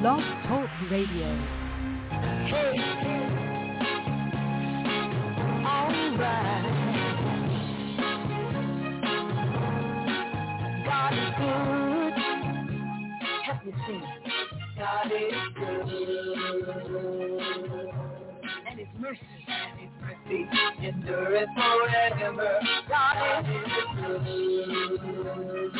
Blog Talk Radio. Hey, right. God is good. Help me. God is good. His mercy, and his mercy endureth forever. God is good.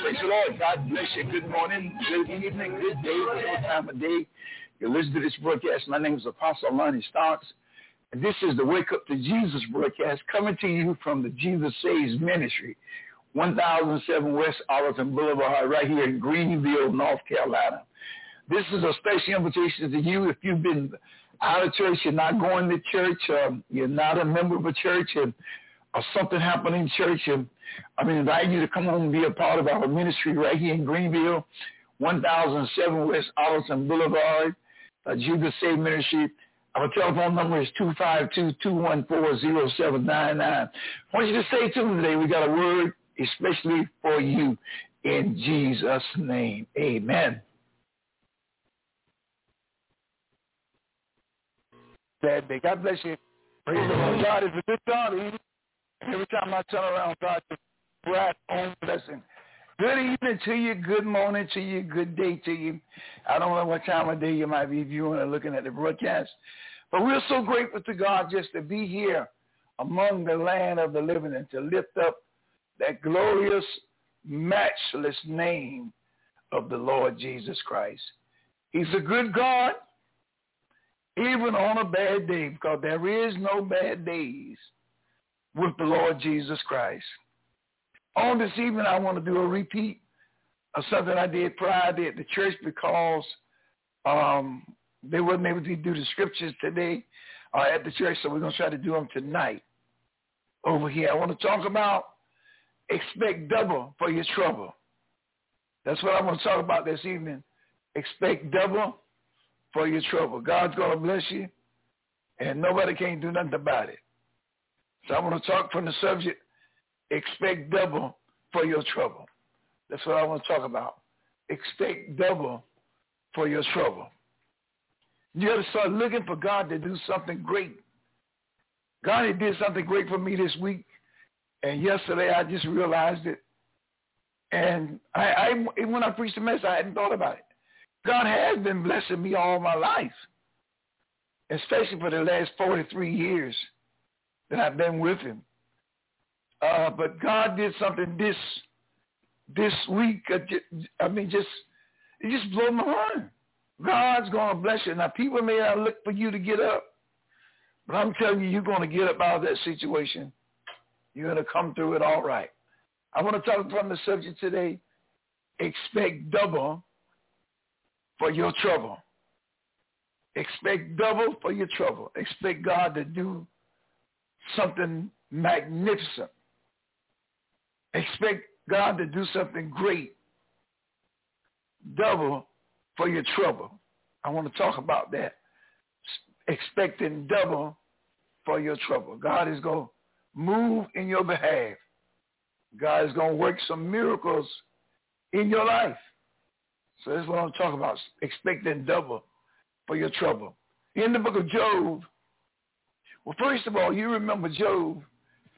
Praise the Lord. God bless you. Good morning, good evening, good day, whatever time of day. You're listening to this broadcast. My name is Apostle Lonnie Stocks. And this is the Wake Up to Jesus broadcast coming to you from the Jesus Saves Ministry, 1007 West Arlington Boulevard, right here in Greenville, North Carolina. This is a special invitation to you if you've been out of church, you're not going to church, um, you're not a member of a church, and or something happened in church, and I mean, invite you to come home and be a part of our ministry right here in Greenville, 1007 West Arlington Boulevard, uh, Jesus Save Ministry. Our telephone number is 252-214-0799. I want you to say to me today, we got a word especially for you in Jesus' name. Amen. Bad day. God bless you. Praise the Lord. God is a good God. Every time I turn around, God just right on blessing. Good evening to you. Good morning to you. Good day to you. I don't know what time of day you might be viewing or looking at the broadcast, but we're so grateful to God just to be here among the land of the living and to lift up that glorious, matchless name of the Lord Jesus Christ. He's a good God, even on a bad day, because there is no bad days with the Lord Jesus Christ. On this evening, I want to do a repeat of something I did Friday at the church because um, they wasn't able to do the scriptures today uh, at the church, so we're going to try to do them tonight over here. I want to talk about expect double for your trouble. That's what I want to talk about this evening. Expect double for your trouble. God's going to bless you, and nobody can do nothing about it. So I'm going to talk from the subject, expect double for your trouble. That's what I want to talk about. Expect double for your trouble. You got to start looking for God to do something great. God he did something great for me this week, and yesterday I just realized it. And I, I when I preached the message, I hadn't thought about it. God has been blessing me all my life, especially for the last 43 years that I've been with him. Uh, but God did something this this week. Uh, I mean, just it just blew my mind. God's going to bless you. Now, people may not look for you to get up, but I'm telling you, you're going to get up out of that situation. You're going to come through it all right. I want to talk from the subject today. Expect double for your trouble. Expect double for your trouble. Expect God to do something magnificent. Expect God to do something great. Double for your trouble. I want to talk about that. Expecting double for your trouble. God is going to move in your behalf. God is going to work some miracles in your life. So that's what I'm talking about. Expecting double for your trouble. In the book of Job, well, first of all, you remember Job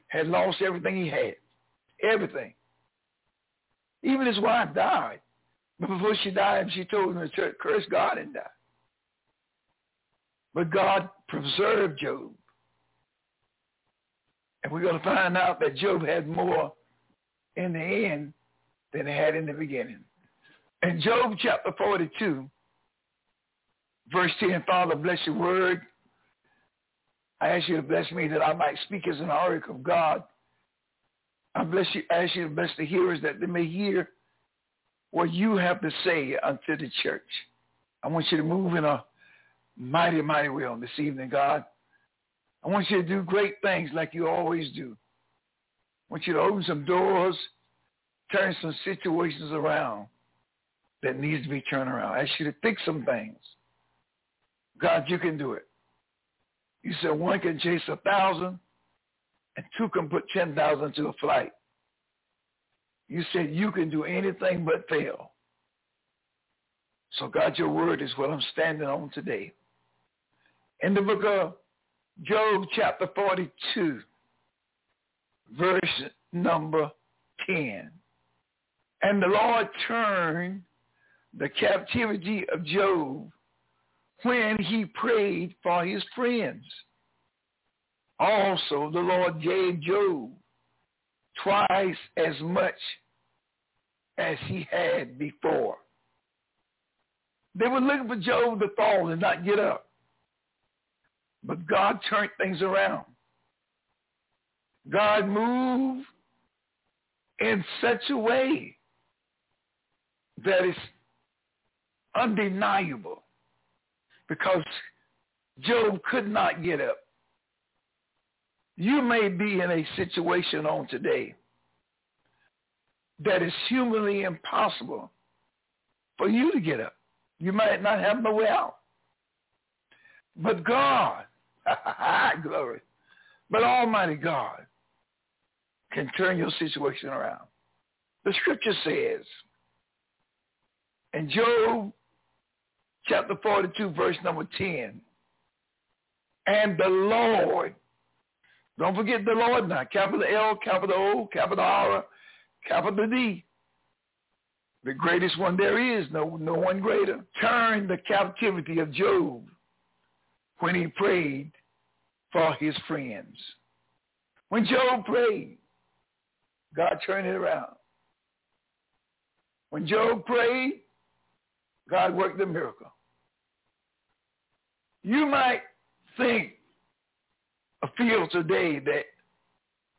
had lost everything he had. Everything. Even his wife died. But before she died, she told him to curse God and die. But God preserved Job. And we're going to find out that Job had more in the end than he had in the beginning. In Job chapter 42, verse 10, Father, bless your word. I ask you to bless me that I might speak as an oracle of God. I bless you, ask you to bless the hearers that they may hear what you have to say unto the church. I want you to move in a mighty, mighty way on this evening, God. I want you to do great things like you always do. I want you to open some doors, turn some situations around that needs to be turned around. I ask you to think some things. God, you can do it. You said one can chase a thousand and two can put 10,000 to a flight. You said you can do anything but fail. So God, your word is what I'm standing on today. In the book of Job chapter 42, verse number 10. And the Lord turned the captivity of Job when he prayed for his friends. Also, the Lord gave Job twice as much as he had before. They were looking for Job to fall and not get up. But God turned things around. God moved in such a way that is undeniable because Job could not get up. You may be in a situation on today that is humanly impossible for you to get up. You might not have no way out. But God, glory, but Almighty God can turn your situation around. The scripture says in Job chapter 42, verse number 10, and the Lord, don't forget the Lord now, capital L, capital O, capital R, capital D, the greatest one there is, no, no one greater, turned the captivity of Job when he prayed for his friends. When Job prayed, God turned it around. When Job prayed, God worked the miracle. You might think feel today that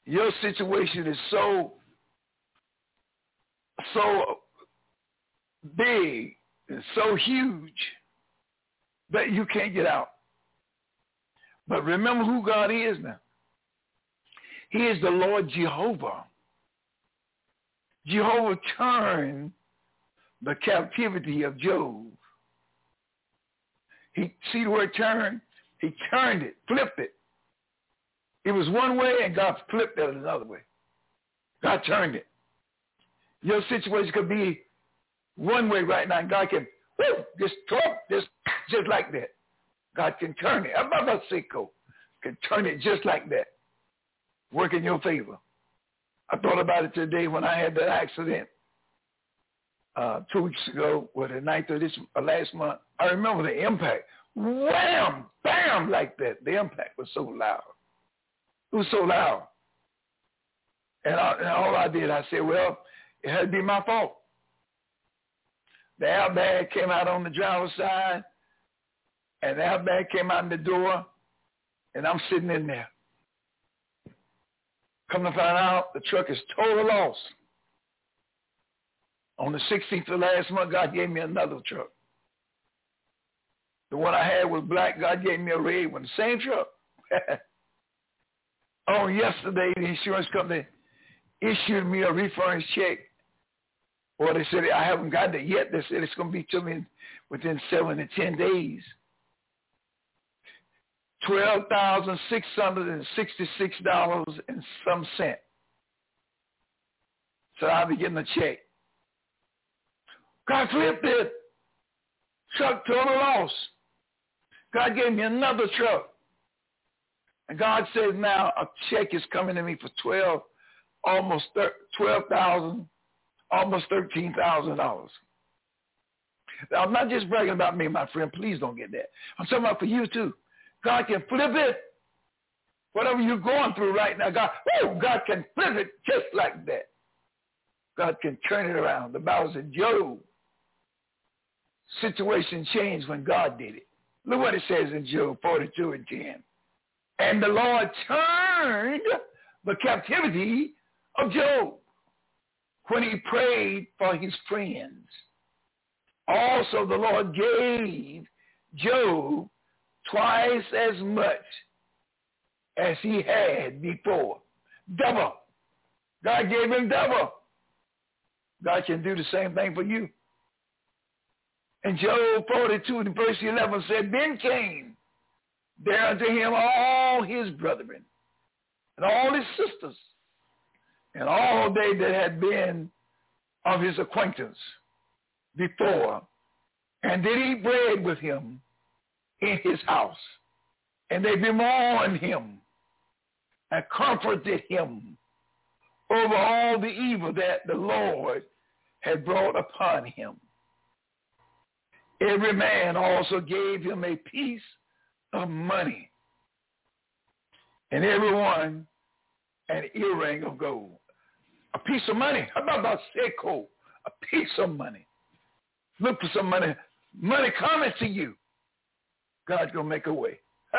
your situation is so so big and so huge that you can't get out. But remember who God is now. He is the Lord Jehovah. Jehovah turned the captivity of Job. He see the word turn? He turned it, flipped it. It was one way and God flipped it another way. God turned it. Your situation could be one way right now and God can whoo, just talk just just like that. God can turn it. Ababasiko can turn it just like that. Work in your favor. I thought about it today when I had that accident uh, two weeks ago, or the ninth of this uh, last month. I remember the impact. Wham! Bam! Like that. The impact was so loud. It was so loud. And, I, and all I did, I said, well, it had to be my fault. The airbag came out on the driver's side, and the airbag came out in the door, and I'm sitting in there. Come to find out, the truck is total loss. On the 16th of last month, God gave me another truck. The one I had was black. God gave me a red one. Same truck. oh, yesterday, the insurance company issued me a refund check. Or they said, I haven't gotten it yet. They said it's going to be to me within seven to ten days. $12,666 and some cent. So I'll be getting a check. God flipped it. Truck total loss. God gave me another truck. And God says now a check is coming to me for 12, almost 12,000, almost $13,000. Now, I'm not just bragging about me, my friend. Please don't get that. I'm talking about for you too. God can flip it. Whatever you're going through right now, God, oh, God can flip it just like that. God can turn it around. The Bible said Job, situation changed when God did it. Look what it says in Job 42 and 10. And the Lord turned the captivity of Job. when he prayed for his friends. Also, the Lord gave Job twice as much as he had before. Double. God gave him double. God can do the same thing for you. And Job 42 and verse 11 said, Then came there unto him all his brethren and all his sisters and all they that had been of his acquaintance before, and did eat bread with him in his house. And they bemoaned him and comforted him over all the evil that the Lord had brought upon him. Every man also gave him a piece of money, and everyone an earring of gold. A piece of money. How about about Seiko? A piece of money. Look for some money. Money coming to you. God's going to make a way.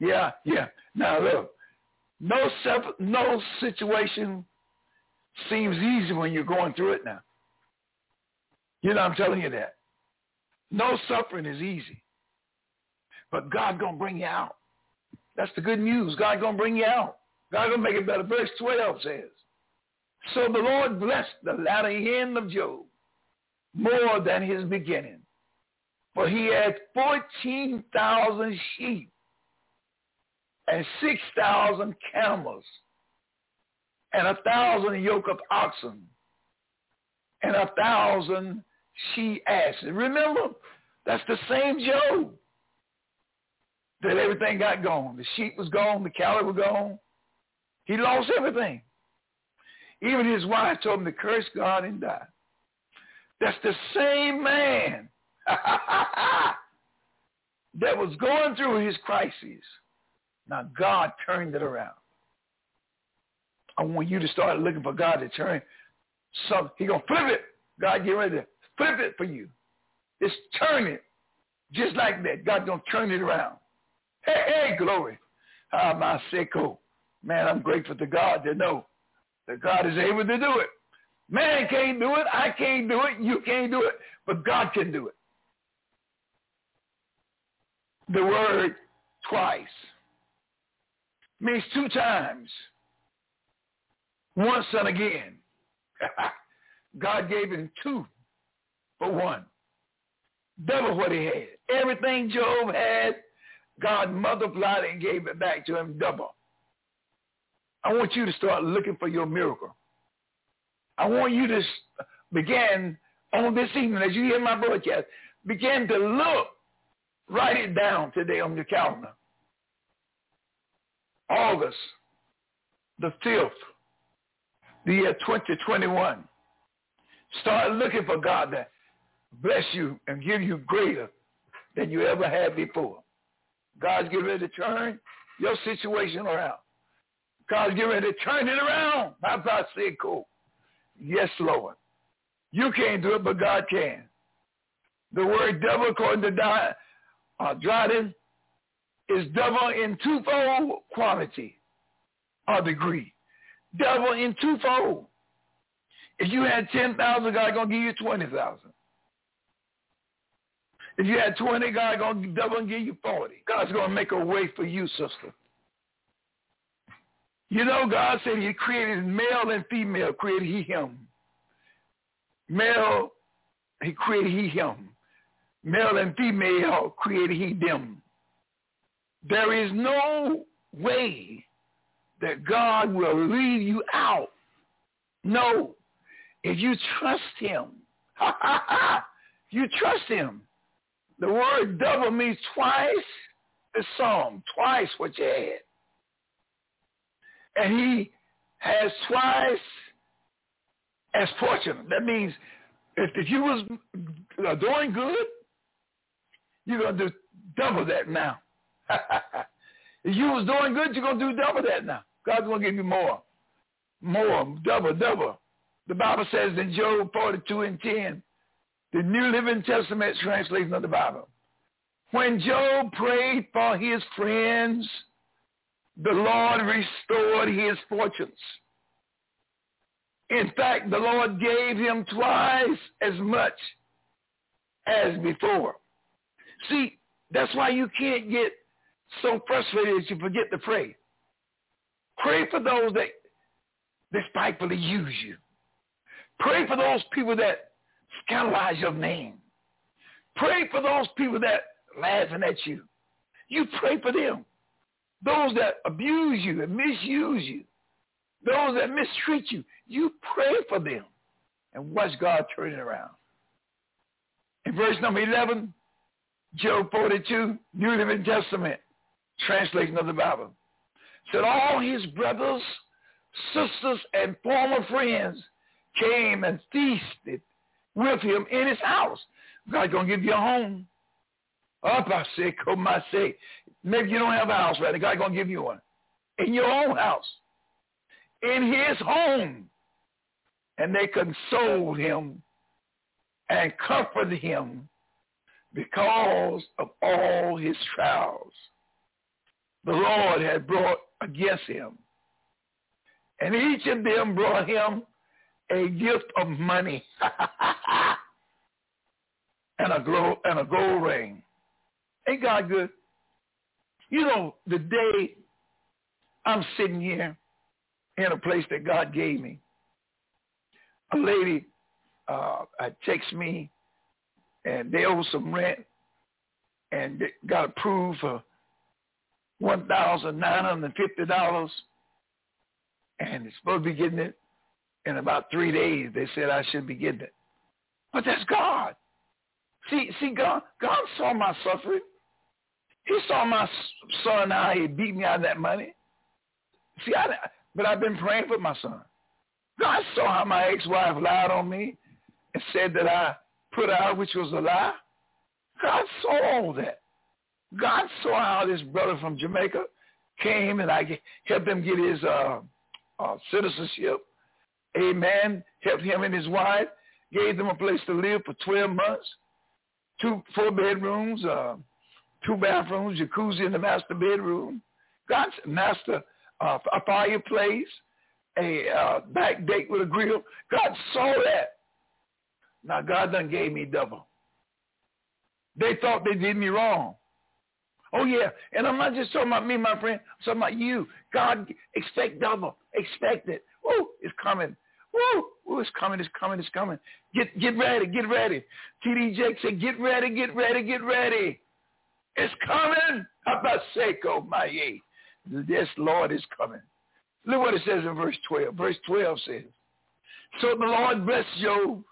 yeah, yeah. Now look, no, self, no situation seems easy when you're going through it now. You know, I'm telling you that. No suffering is easy. But God's going to bring you out. That's the good news. God's going to bring you out. God's going to make it better. Verse 12 says, So the Lord blessed the latter end of Job more than his beginning. For he had 14,000 sheep and 6,000 camels and a thousand yoke of oxen and a thousand she asked. Remember, that's the same Job that everything got gone. The sheep was gone. The cattle were gone. He lost everything. Even his wife told him to curse God and die. That's the same man that was going through his crises. Now God turned it around. I want you to start looking for God to turn something. He gonna flip it. God get ready to flip it for you. Just turn it. Just like that. God gonna turn it around. Hey, hey, glory. Ah, my sicko. Man, I'm grateful to God to know that God is able to do it. Man can't do it. I can't do it. You can't do it. But God can do it. The word twice means two times. Once and again. God gave him two for one. Double what he had. Everything Job had, God multiplied and gave it back to him double. I want you to start looking for your miracle. I want you to begin on this evening as you hear my broadcast, begin to look, write it down today on your calendar. August the 5th, the year 2021. Start looking for God to bless you and give you greater than you ever had before. God's getting ready to turn your situation around. God's getting ready to turn it around. How about say cool? Yes, Lord. You can't do it, but God can. The word double, according to Di, uh, Dryden, is double in twofold quantity or degree. Double in twofold. If you had 10,000, God's going to give you 20,000. If you had 20, God's going to double and give you 40. God's going to make a way for you, sister. You know, God said he created male and female, created he him. Male, he created he him. Male and female created he them. There is no way that God will leave you out. No. If you trust him, you trust him. The word double means twice the sum, twice what you had and he has twice as fortunate. That means if, if you was uh, doing good, you're going to do double that now. if you was doing good, you're going to do double that now. God's going to give you more. More, double, double. The Bible says in Job 42 and 10, the New Living Testament translation of the Bible. When Job prayed for his friends, the Lord restored his fortunes. In fact, the Lord gave him twice as much as before. See, that's why you can't get so frustrated that you forget to pray. Pray for those that despitefully use you. Pray for those people that scandalize your name. Pray for those people that laughing at you. You pray for them. Those that abuse you and misuse you. Those that mistreat you. You pray for them. And watch God turn it around. In verse number 11, Job 42, New Living Testament, translation of the Bible, said all his brothers, sisters, and former friends came and feasted with him in his house. God's going to give you a home. Up, I say, come I say. Maybe you don't have a house right now. God's going to give you one. In your own house. In his home. And they consoled him and comforted him because of all his trials. The Lord had brought against him. And each of them brought him a gift of money and a gold, and a gold ring. Ain't God good? You know, the day I'm sitting here in a place that God gave me, a lady uh, texts me and they owe some rent and got approved for one thousand nine hundred and fifty dollars and it's supposed to be getting it in about three days. They said I should be getting it. But that's God. See, see, God, God saw my suffering. He saw my son how he beat me out of that money. See, I, but I've been praying for my son. God saw how my ex-wife lied on me and said that I put out, which was a lie. God saw all that. God saw how this brother from Jamaica came and I helped him get his uh, uh, citizenship. Amen. Helped him and his wife. Gave them a place to live for 12 months. Two, four bedrooms, uh, two bathrooms, jacuzzi in the master bedroom. God's master, uh, a fireplace, a uh, back deck with a grill. God saw that. Now God done gave me double. They thought they did me wrong. Oh yeah, and I'm not just talking about me, my friend. I'm talking about you. God, expect double. Expect it. Woo, it's coming. Woo, woo, it's coming. It's coming. It's coming. Get get ready. Get ready. T.D. Jakes said, "Get ready. Get ready. Get ready. It's coming." Abaseko Maye. This Lord is coming. Look what it says in verse 12. Verse 12 says, So the Lord blessed Job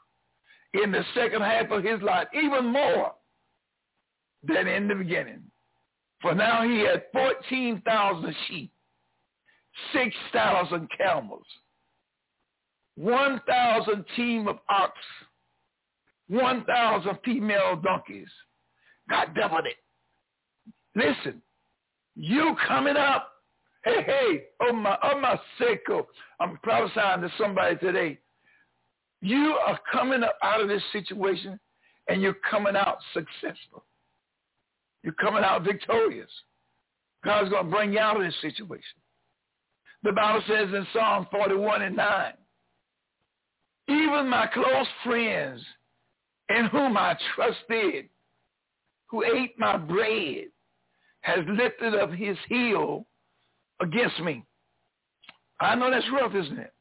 in the second half of his life, even more than in the beginning. For now he had 14,000 sheep, 6,000 camels, 1,000 team of ox, 1,000 female donkeys. God doubled it. Listen, you coming up. Hey, hey, oh my, oh my seko. I'm prophesying to somebody today. You are coming up out of this situation and you're coming out successful. You're coming out victorious. God's going to bring you out of this situation. The Bible says in Psalm 41 and 9, even my close friends in whom I trusted, who ate my bread, has lifted up his heel against me. I know that's rough, isn't it?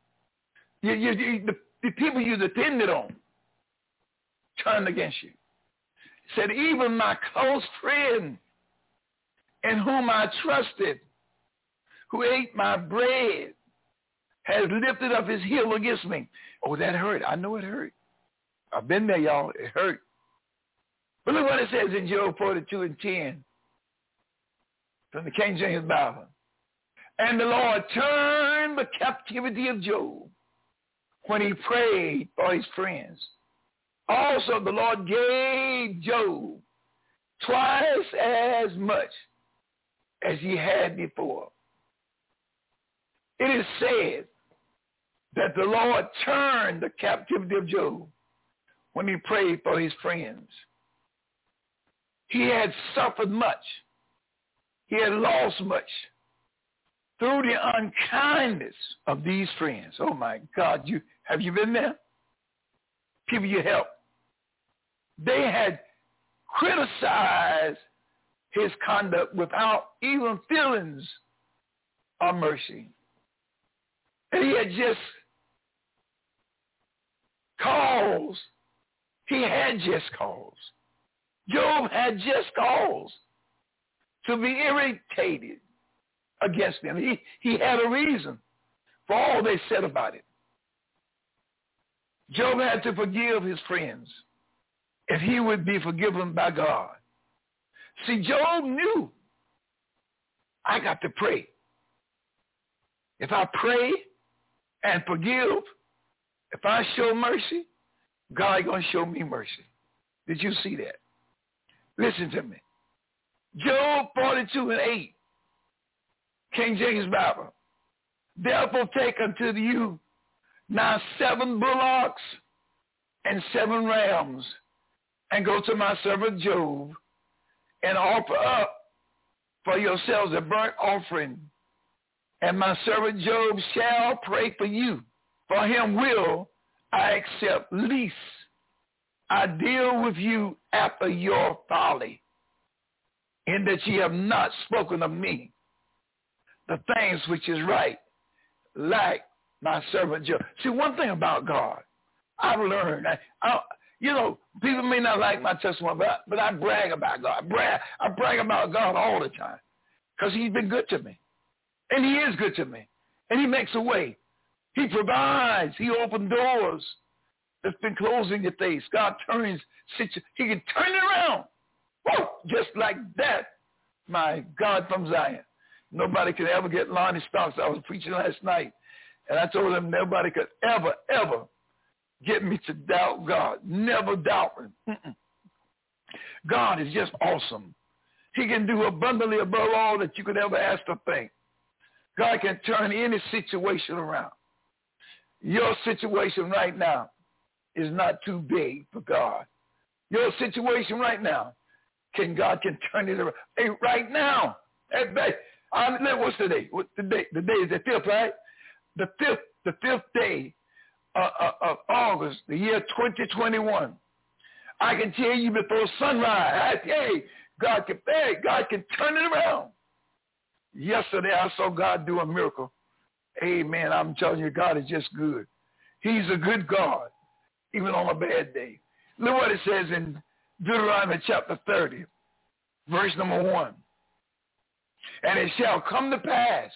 You, you, you, the, the people you depended on turned against you said, even my close friend in whom I trusted, who ate my bread, has lifted up his heel against me. Oh, that hurt. I know it hurt. I've been there, y'all. It hurt. But look what it says in Job 42 and 10 from the King James Bible. And the Lord turned the captivity of Job when he prayed for his friends. Also, the Lord gave Job twice as much as he had before. It is said that the Lord turned the captivity of Job when he prayed for his friends. He had suffered much. He had lost much through the unkindness of these friends. Oh my God, you Have you been there? People you help. They had criticized his conduct without even feelings of mercy. And he had just cause. He had just cause. Job had just cause to be irritated against them. He, he had a reason for all they said about it. Job had to forgive his friends if he would be forgiven by God. See, Job knew I got to pray. If I pray and forgive, if I show mercy, God going to show me mercy. Did you see that? Listen to me. Job 42 and 8, King James Bible. Therefore take unto you now seven bullocks and seven rams, and go to my servant Job, and offer up for yourselves a burnt offering. And my servant Job shall pray for you. For him will I accept least. I deal with you after your folly, in that ye have not spoken of me the things which is right, like my servant Job. See, one thing about God, I've learned. I, I, you know, people may not like my testimony, but, but I brag about God. I brag, I brag about God all the time because he's been good to me. And he is good to me. And he makes a way. He provides. He opens doors that's been closing your face. God turns, he can turn it around. Whoa, just like that. My God from Zion. Nobody could ever get Lonnie Stocks. I was preaching last night. And I told him nobody could ever, ever get me to doubt God. Never doubt him. Mm-mm. God is just awesome. He can do abundantly above all that you could ever ask or think. God can turn any situation around. Your situation right now is not too big for God. Your situation right now, can God can turn it around. Hey, right now, at babe, I'm, what's the day? What the day? The day is the fifth, right? The fifth, the fifth day uh, of August, the year 2021. I can tell you before sunrise. I, hey, God can, hey, God can turn it around. Yesterday I saw God do a miracle. Amen. I'm telling you, God is just good. He's a good God, even on a bad day. Look what it says in Deuteronomy chapter 30, verse number 1. And it shall come to pass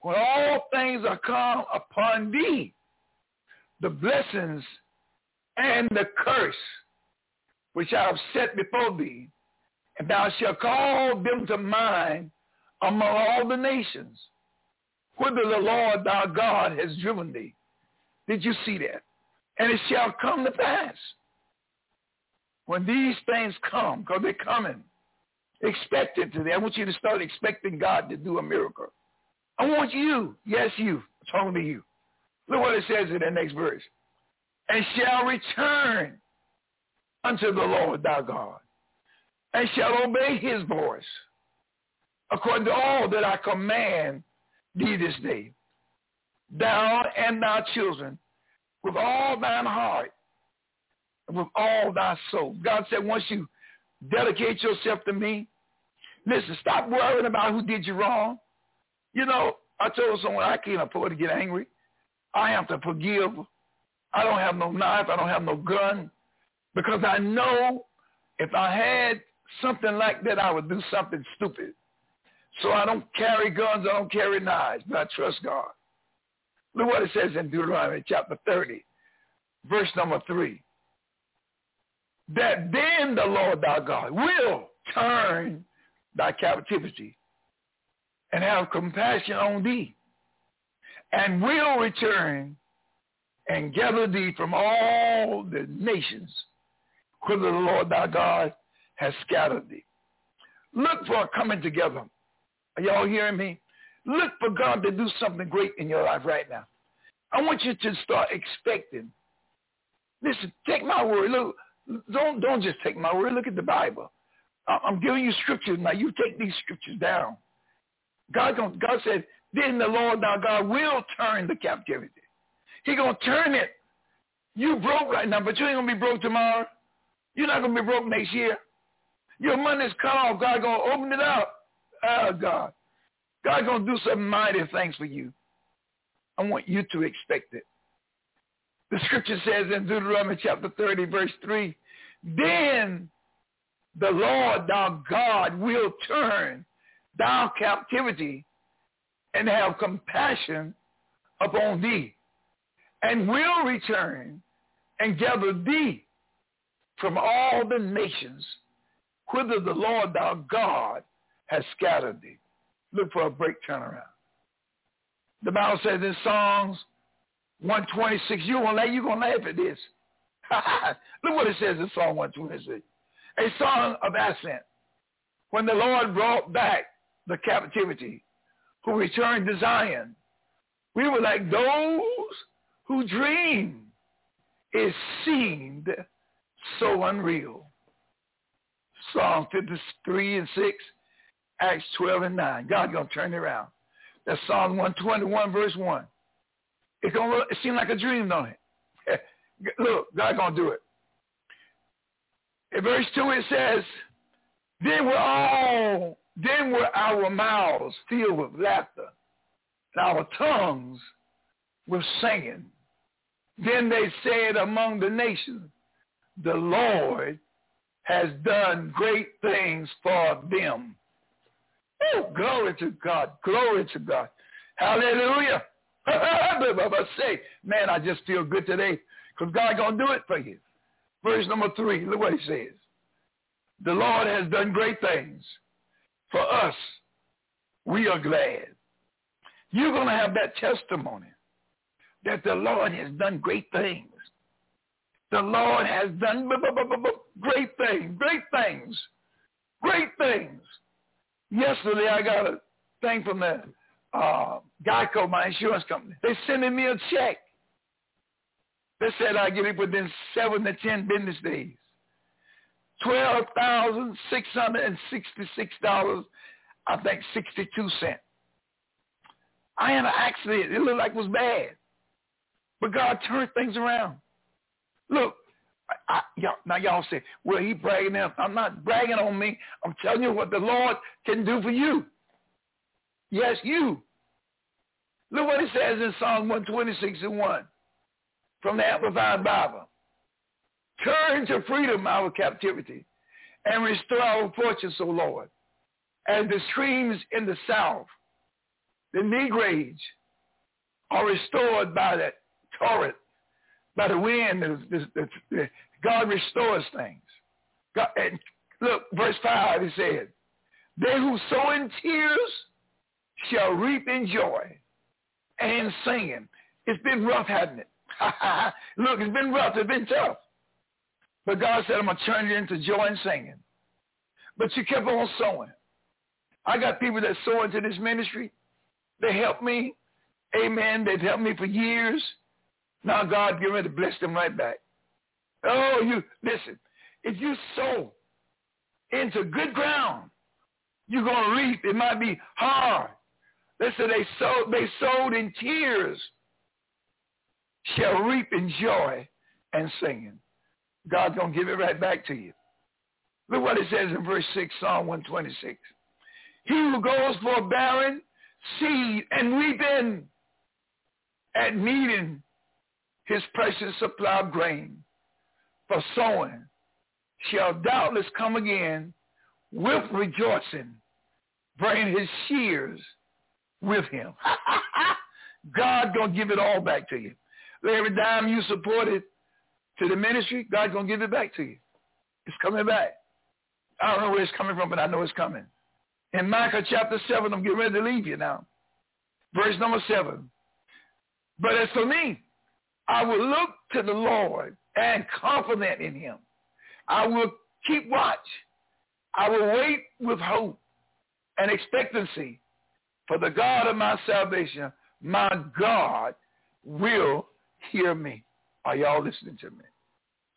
when all things are come upon thee, the blessings and the curse which I have set before thee, and thou shalt call them to mind among all the nations, whither the Lord thy God has driven thee. Did you see that? And it shall come to pass when these things come, because they're coming, expect it today. I want you to start expecting God to do a miracle. I want you, yes you, I'm talking to you. Look what it says in the next verse. And shall return unto the Lord thy God, and shall obey his voice, according to all that I command thee this day, thou and thy children, with all thine heart, and with all thy soul. God said, once you dedicate yourself to me, listen, stop worrying about who did you wrong. You know, I told someone I can't afford to get angry. I have to forgive. I don't have no knife. I don't have no gun because I know if I had something like that, I would do something stupid. So I don't carry guns. I don't carry knives, but I trust God. Look what it says in Deuteronomy chapter 30, verse number 3. That then the Lord thy God will turn thy captivity and have compassion on thee and will return and gather thee from all the nations whither the Lord thy God has scattered thee. Look for a coming together. Are y'all hearing me? Look for God to do something great in your life right now. I want you to start expecting. Listen, take my word. Look, don't don't just take my word. Look at the Bible. I'm giving you scriptures now. You take these scriptures down. God, gonna, God said, then the Lord thy God will turn the captivity. He to turn it. You broke right now, but you ain't to be broke tomorrow. You're not to be broke next year. Your money's cut off. God to open it up. Oh, God. God going to do some mighty things for you. I want you to expect it. The scripture says in Deuteronomy chapter 30, verse 3, then the Lord thy God will turn thy captivity and have compassion upon thee and will return and gather thee from all the nations whither the Lord thy God has scattered thee. Look for a break turnaround. The Bible says in Psalms 126, you're going to laugh at this. Look what it says in Psalm 126. A song of ascent. When the Lord brought back the captivity, who returned to Zion, we were like those who dream. It seemed so unreal. Psalm 53 and 6, Acts 12 and 9. God going to turn it around. That's Psalm 121 verse 1. It's gonna it seem like a dream, don't it? Look, God gonna do it. In verse 2 it says, Then were all then were our mouths filled with laughter, and our tongues were singing. Then they said among the nations, the Lord has done great things for them. Oh, glory to God. Glory to God. Hallelujah. I say, man, I just feel good today because God going to do it for you. Verse number three, look what he says. The Lord has done great things for us. We are glad. You're going to have that testimony that the Lord has done great things. The Lord has done great things, great things, great things. Yesterday I got a thing from the uh, Geico, my insurance company. They sending me a check. They said I get it within seven to ten business days. Twelve thousand six hundred and sixty-six dollars, I think sixty-two cents. I had an accident. It looked like it was bad, but God turned things around. Look, I, y'all, now y'all say, well, he bragging now. I'm not bragging on me. I'm telling you what the Lord can do for you. Yes, you. Look what it says in Psalm 126 and 1 from the Amplified Bible. Turn to freedom our captivity and restore our fortunes, O Lord. As the streams in the south, the Negrades are restored by the torrent, by the wind. The, the, the, God restores things. God, and look, verse 5, it said, they who sow in tears shall reap in joy and singing. It's been rough, hasn't it? Look, it's been rough. It's been tough. But God said, I'm going to turn it into joy and singing. But you kept on sowing. I got people that sow into this ministry. They help me. Amen. They've helped me for years. Now God get ready to bless them right back. Oh, you listen. If you sow into good ground, you're to reap. It might be hard. Listen, they sowed, they sowed in tears, shall reap in joy and singing. God's to give it right back to you. Look what it says in verse 6, Psalm 126. He who goes for barren seed and weeping at meeting his precious supply of grain for sowing shall doubtless come again with rejoicing, bring his shears with him. God gonna give it all back to you. Every dime you supported to the ministry, God's gonna give it back to you. It's coming back. I don't know where it's coming from, but I know it's coming. In Micah chapter 7, I'm getting ready to leave you now. Verse number 7. But as for me, I will look to the Lord and confident in him. I will keep watch. I will wait with hope and expectancy for the God of my salvation, my God will hear me. Are y'all listening to me?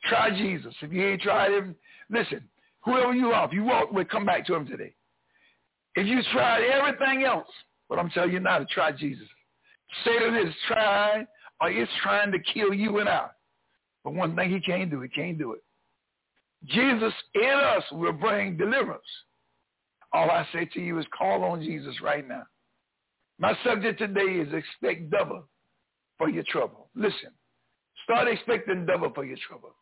Try Jesus. If you ain't tried him, listen, whoever you are, if you walk with, come back to him today. If you tried everything else, but I'm telling you now to try Jesus. Satan has tried or it's trying to kill you and I. But one thing he can't do, he can't do it. Jesus in us will bring deliverance. All I say to you is call on Jesus right now. My subject today is expect double for your trouble. Listen, start expecting double for your trouble.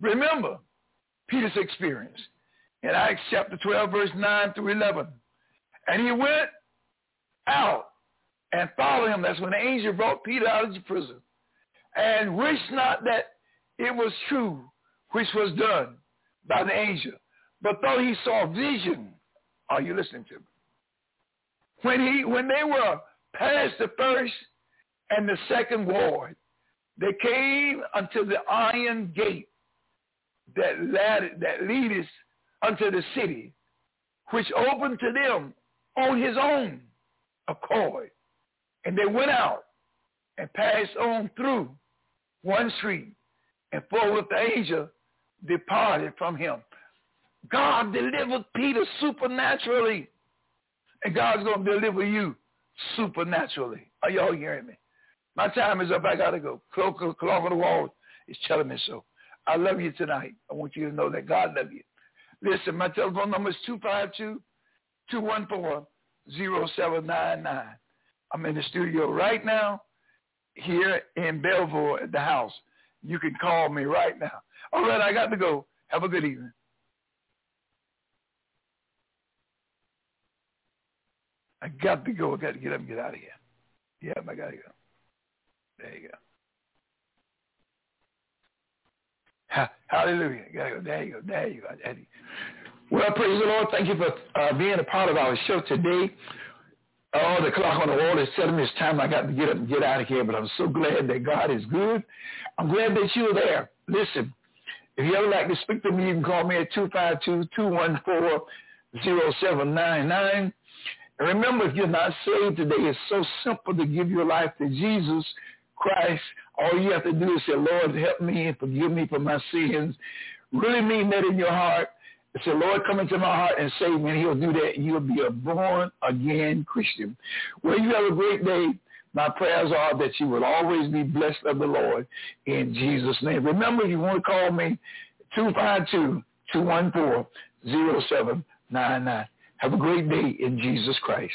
Remember Peter's experience in Acts chapter 12, verse 9 through 11. And he went out and followed him. That's when the angel brought Peter out of the prison. And wish not that it was true which was done by the angel. But though he saw vision, are you listening to me? When he when they were past the first and the second ward, they came unto the iron gate that led that leadeth unto the city, which opened to them on his own accord. And they went out and passed on through one street, and forthwith the angel departed from him. God delivered Peter supernaturally, and God's going to deliver you supernaturally. Are y'all hearing me? My time is up. I got to go. Cloak, cloak on the wall is telling me so. I love you tonight. I want you to know that God loves you. Listen, my telephone number is 252-214-0799. I'm in the studio right now here in Belleville at the house. You can call me right now. All right, I got to go. Have a good evening. I got to go. I got to get up and get out of here. Yeah, I got to go. There you go. Ha- Hallelujah. Gotta go. There you go. There you go. There you go. Well, praise the Lord. Thank you for uh, being a part of our show today. Oh, the clock on the wall is telling me it's time I got to get up and get out of here, but I'm so glad that God is good. I'm glad that you're there. Listen, if you ever like to speak to me, you can call me at 252-214-0799. And remember, if you're not saved today, it's so simple to give your life to Jesus Christ. All you have to do is say, Lord, help me and forgive me for my sins. Really mean that in your heart. Say, Lord, come into my heart and save me. And he'll do that. You'll be a born-again Christian. Well, you have a great day. My prayers are that you will always be blessed of the Lord in Jesus' name. Remember, you want to call me, 252-214-0799. Have a great day in Jesus Christ.